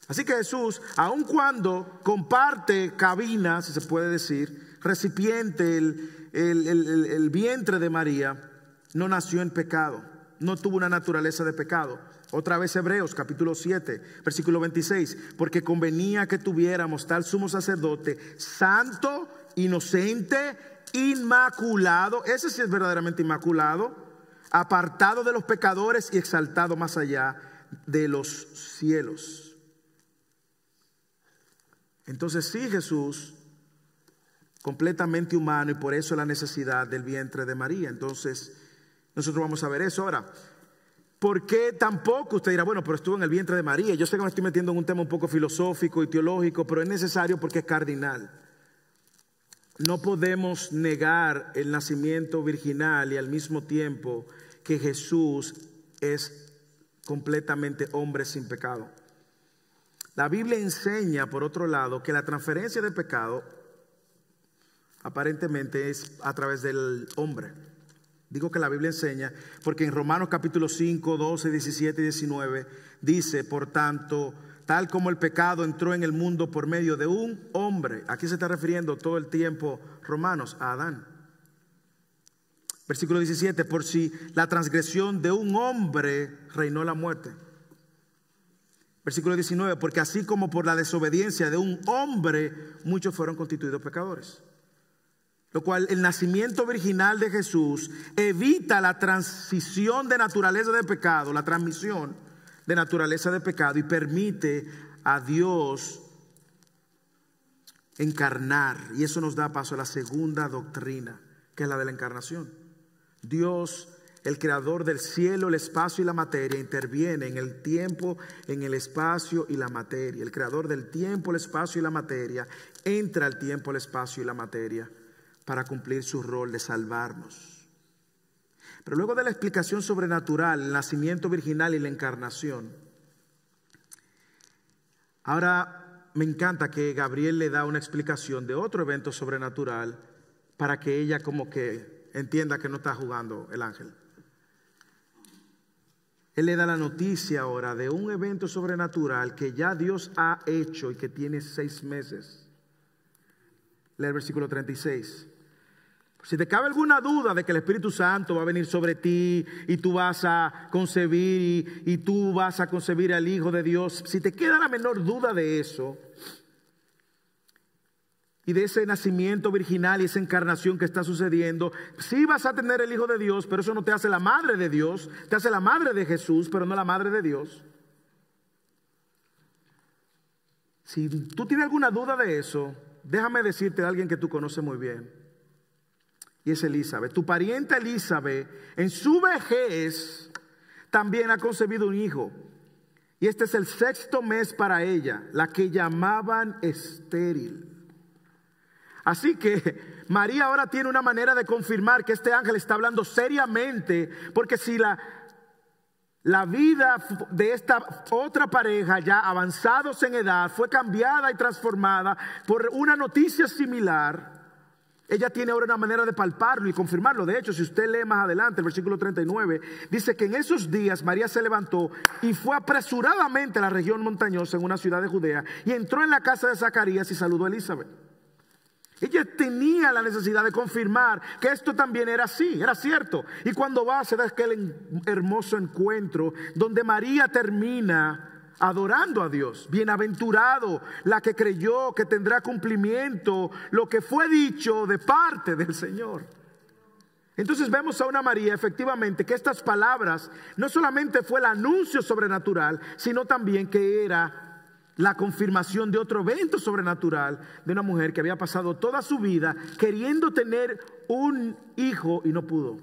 Así que Jesús, aun cuando comparte cabina, si se puede decir, recipiente, el, vientre de María, no nació en pecado, no tuvo una naturaleza de pecado. Otra vez Hebreos capítulo 7, versículo 26, porque convenía que tuviéramos tal sumo sacerdote santo, inocente, inmaculado, ese sí es verdaderamente inmaculado, apartado de los pecadores y exaltado más allá de los cielos. Entonces sí Jesús, completamente humano y por eso la necesidad del vientre de María. Entonces nosotros vamos a ver eso ahora. ¿Por qué tampoco? Usted dirá, bueno, pero estuvo en el vientre de María. Yo sé que me estoy metiendo en un tema un poco filosófico y teológico, pero es necesario porque es cardinal. No podemos negar el nacimiento virginal y al mismo tiempo que Jesús es completamente hombre sin pecado. La Biblia enseña, por otro lado, que la transferencia de pecado aparentemente es a través del hombre. Digo que la Biblia enseña porque en Romanos capítulo 5, 12, 17 y 19 dice, por tanto, tal como el pecado entró en el mundo por medio de un hombre, aquí se está refiriendo todo el tiempo Romanos a Adán. Versículo 17, por si la transgresión de un hombre reinó la muerte. Versículo 19, porque así como por la desobediencia de un hombre, muchos fueron constituidos pecadores. Lo cual el nacimiento virginal de Jesús evita la transición de naturaleza de pecado, la transmisión de naturaleza de pecado y permite a Dios encarnar. Y eso nos da paso a la segunda doctrina, que es la de la encarnación. Dios el creador del cielo, el espacio y la materia, interviene en el tiempo, en el espacio y la materia. El creador del tiempo, el espacio y la materia, entra al tiempo, el espacio y la materia para cumplir su rol de salvarnos. Pero luego de la explicación sobrenatural, el nacimiento virginal y la encarnación, ahora me encanta que Gabriel le da una explicación de otro evento sobrenatural para que ella como que entienda que no está jugando el ángel. Él le da la noticia ahora de un evento sobrenatural que ya Dios ha hecho y que tiene seis meses. Lee el versículo 36. Si te cabe alguna duda de que el Espíritu Santo va a venir sobre ti y tú vas a concebir y, y tú vas a concebir al Hijo de Dios, si te queda la menor duda de eso, y de ese nacimiento virginal y esa encarnación que está sucediendo, sí vas a tener el Hijo de Dios, pero eso no te hace la madre de Dios, te hace la madre de Jesús, pero no la madre de Dios. Si tú tienes alguna duda de eso, déjame decirte a alguien que tú conoces muy bien. Y es Elizabeth. Tu pariente Elizabeth, en su vejez, también ha concebido un hijo. Y este es el sexto mes para ella, la que llamaban estéril. Así que María ahora tiene una manera de confirmar que este ángel está hablando seriamente, porque si la, la vida de esta otra pareja, ya avanzados en edad, fue cambiada y transformada por una noticia similar, ella tiene ahora una manera de palparlo y confirmarlo. De hecho, si usted lee más adelante, el versículo 39, dice que en esos días María se levantó y fue apresuradamente a la región montañosa en una ciudad de Judea y entró en la casa de Zacarías y saludó a Elizabeth. Ella tenía la necesidad de confirmar que esto también era así, era cierto. Y cuando va, se da aquel hermoso encuentro donde María termina adorando a Dios. Bienaventurado la que creyó que tendrá cumplimiento lo que fue dicho de parte del Señor. Entonces vemos a una María efectivamente que estas palabras no solamente fue el anuncio sobrenatural, sino también que era la confirmación de otro evento sobrenatural de una mujer que había pasado toda su vida queriendo tener un hijo y no pudo.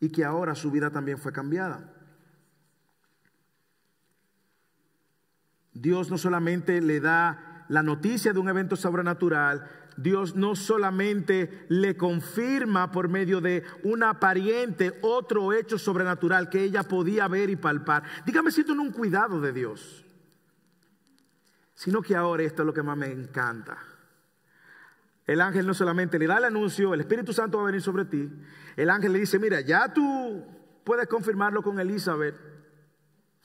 Y que ahora su vida también fue cambiada. Dios no solamente le da la noticia de un evento sobrenatural, Dios no solamente le confirma por medio de una pariente otro hecho sobrenatural que ella podía ver y palpar. Dígame si esto no un cuidado de Dios, sino que ahora esto es lo que más me encanta. El ángel no solamente le da el anuncio, el Espíritu Santo va a venir sobre ti. El ángel le dice, mira, ya tú puedes confirmarlo con Elizabeth.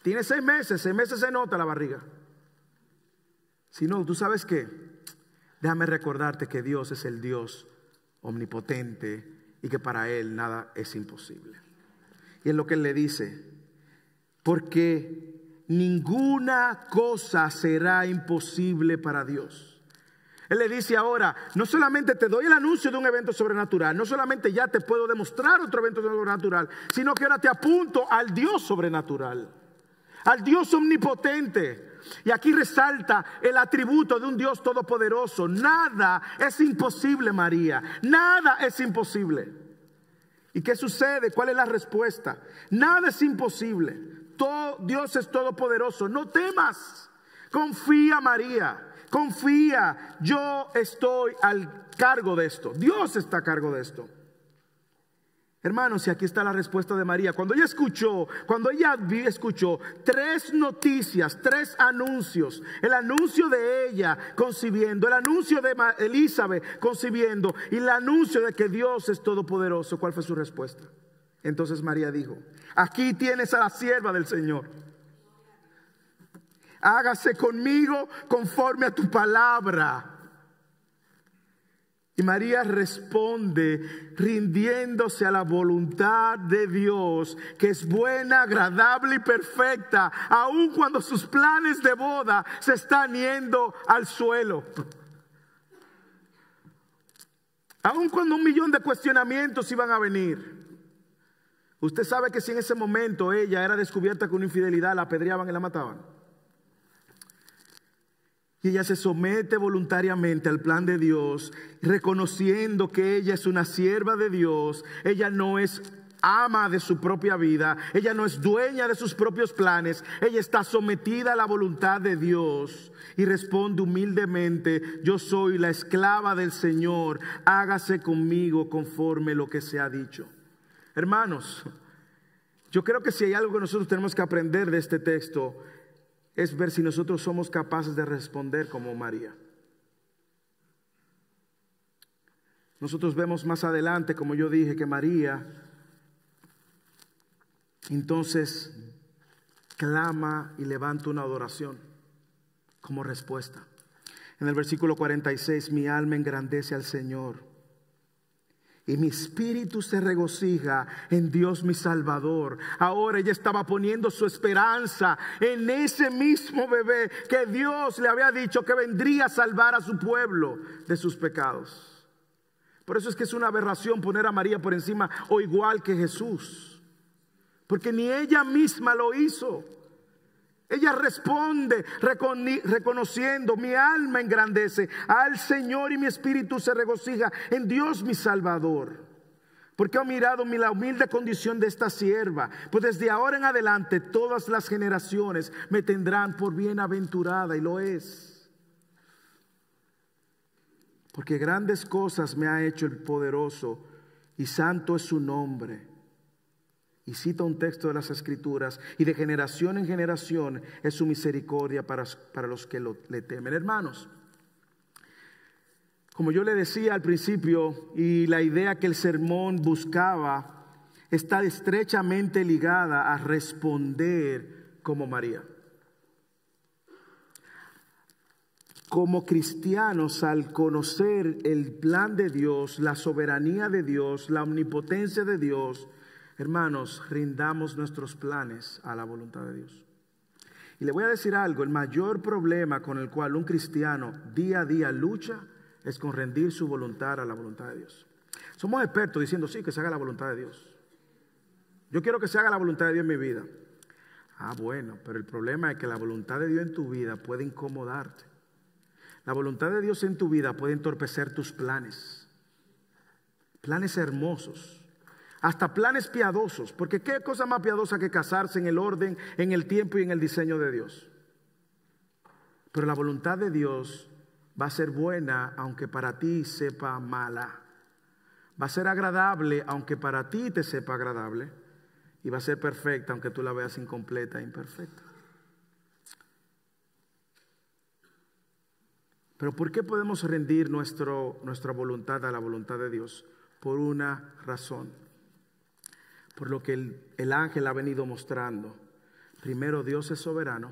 Tiene seis meses, seis meses se nota la barriga. Si no, tú sabes qué, déjame recordarte que Dios es el Dios omnipotente y que para Él nada es imposible. Y es lo que Él le dice, porque ninguna cosa será imposible para Dios. Él le dice ahora, no solamente te doy el anuncio de un evento sobrenatural, no solamente ya te puedo demostrar otro evento sobrenatural, sino que ahora te apunto al Dios sobrenatural, al Dios omnipotente. Y aquí resalta el atributo de un Dios todopoderoso. Nada es imposible, María. Nada es imposible. ¿Y qué sucede? ¿Cuál es la respuesta? Nada es imposible. Dios es todopoderoso. No temas. Confía, María. Confía, yo estoy al cargo de esto. Dios está a cargo de esto. Hermanos, y aquí está la respuesta de María. Cuando ella escuchó, cuando ella escuchó tres noticias, tres anuncios, el anuncio de ella concibiendo, el anuncio de Elizabeth concibiendo y el anuncio de que Dios es todopoderoso, ¿cuál fue su respuesta? Entonces María dijo, aquí tienes a la sierva del Señor hágase conmigo conforme a tu palabra. Y María responde rindiéndose a la voluntad de Dios, que es buena, agradable y perfecta, aun cuando sus planes de boda se están yendo al suelo. Aun cuando un millón de cuestionamientos iban a venir. Usted sabe que si en ese momento ella era descubierta con infidelidad, la apedreaban y la mataban. Y ella se somete voluntariamente al plan de Dios, reconociendo que ella es una sierva de Dios, ella no es ama de su propia vida, ella no es dueña de sus propios planes, ella está sometida a la voluntad de Dios. Y responde humildemente, yo soy la esclava del Señor, hágase conmigo conforme lo que se ha dicho. Hermanos, yo creo que si hay algo que nosotros tenemos que aprender de este texto, es ver si nosotros somos capaces de responder como María. Nosotros vemos más adelante, como yo dije, que María entonces clama y levanta una adoración como respuesta. En el versículo 46, mi alma engrandece al Señor y mi espíritu se regocija en Dios mi Salvador. Ahora ella estaba poniendo su esperanza en ese mismo bebé que Dios le había dicho que vendría a salvar a su pueblo de sus pecados. Por eso es que es una aberración poner a María por encima o igual que Jesús. Porque ni ella misma lo hizo. Ella responde reconociendo, mi alma engrandece al Señor y mi espíritu se regocija en Dios mi Salvador. Porque ha mirado la humilde condición de esta sierva. Pues desde ahora en adelante todas las generaciones me tendrán por bienaventurada y lo es. Porque grandes cosas me ha hecho el poderoso y santo es su nombre y cita un texto de las Escrituras, y de generación en generación es su misericordia para, para los que le temen. Hermanos, como yo le decía al principio, y la idea que el sermón buscaba está estrechamente ligada a responder como María. Como cristianos, al conocer el plan de Dios, la soberanía de Dios, la omnipotencia de Dios, Hermanos, rindamos nuestros planes a la voluntad de Dios. Y le voy a decir algo, el mayor problema con el cual un cristiano día a día lucha es con rendir su voluntad a la voluntad de Dios. Somos expertos diciendo, sí, que se haga la voluntad de Dios. Yo quiero que se haga la voluntad de Dios en mi vida. Ah, bueno, pero el problema es que la voluntad de Dios en tu vida puede incomodarte. La voluntad de Dios en tu vida puede entorpecer tus planes. Planes hermosos hasta planes piadosos, porque qué cosa más piadosa que casarse en el orden, en el tiempo y en el diseño de Dios. Pero la voluntad de Dios va a ser buena aunque para ti sepa mala. Va a ser agradable aunque para ti te sepa agradable. Y va a ser perfecta aunque tú la veas incompleta e imperfecta. Pero ¿por qué podemos rendir nuestra voluntad a la voluntad de Dios? Por una razón. Por lo que el, el ángel ha venido mostrando. Primero, Dios es soberano.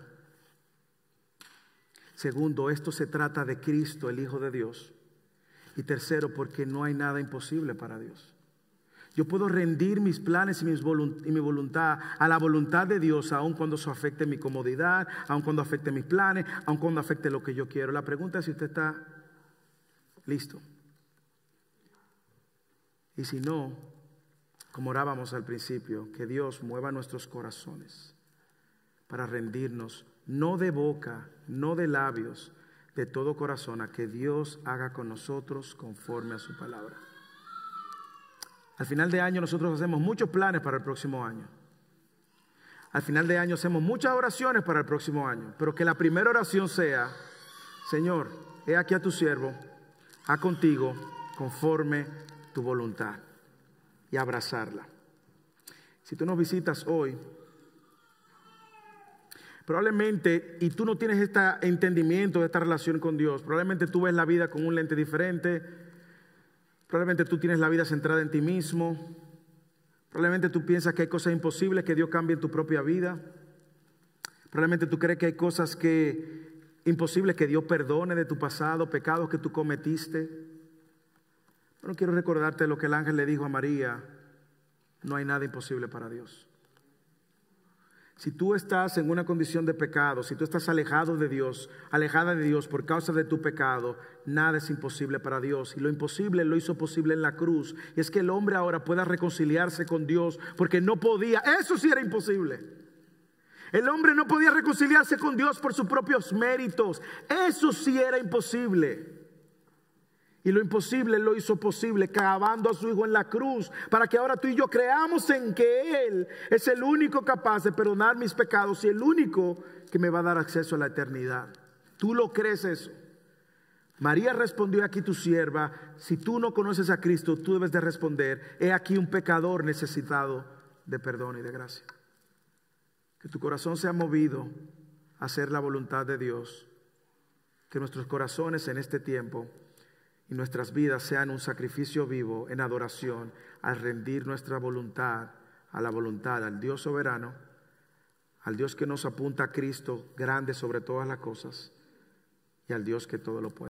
Segundo, esto se trata de Cristo, el Hijo de Dios. Y tercero, porque no hay nada imposible para Dios. Yo puedo rendir mis planes y, mi voluntad a la voluntad de Dios, aun cuando eso afecte mi comodidad, aun cuando afecte mis planes, aun cuando afecte lo que yo quiero. La pregunta es si usted está listo. Y si no, como orábamos al principio, que Dios mueva nuestros corazones para rendirnos, no de boca, no de labios, de todo corazón, a que Dios haga con nosotros conforme a su palabra. Al final de año nosotros hacemos muchos planes para el próximo año. Al final de año hacemos muchas oraciones para el próximo año, pero que la primera oración sea, Señor, he aquí a tu siervo, a contigo conforme tu voluntad y abrazarla. Si tú nos visitas hoy, probablemente, y tú no tienes este entendimiento de esta relación con Dios, probablemente tú ves la vida con un lente diferente, Probablemente tú tienes la vida centrada en ti mismo. Probablemente tú piensas que hay cosas imposibles que Dios cambie en tu propia vida. Probablemente tú crees que hay cosas que imposibles que Dios perdone de tu pasado, pecados que tú cometiste. Bueno, quiero recordarte lo que el ángel le dijo a María. No hay nada imposible para Dios. Si tú estás en una condición de pecado, si tú estás alejado de Dios, alejada de Dios por causa de tu pecado, nada es imposible para Dios. Y lo imposible lo hizo posible en la cruz. Y es que el hombre ahora pueda reconciliarse con Dios porque no podía. Eso sí era imposible. El hombre no podía reconciliarse con Dios por sus propios méritos. Eso sí era imposible. Y lo imposible lo hizo posible, clavando a su Hijo en la cruz, para que ahora tú y yo creamos en que Él es el único capaz de perdonar mis pecados y el único que me va a dar acceso a la eternidad. ¿Tú lo crees eso? María respondió aquí tu sierva, si tú no conoces a Cristo, tú debes de responder, he aquí un pecador necesitado de perdón y de gracia. Que tu corazón sea movido a hacer la voluntad de Dios. Que nuestros corazones en este tiempo y nuestras vidas sean un sacrificio vivo en adoración al rendir nuestra voluntad a la voluntad al Dios soberano, al Dios que nos apunta a Cristo grande sobre todas las cosas y al Dios que todo lo puede.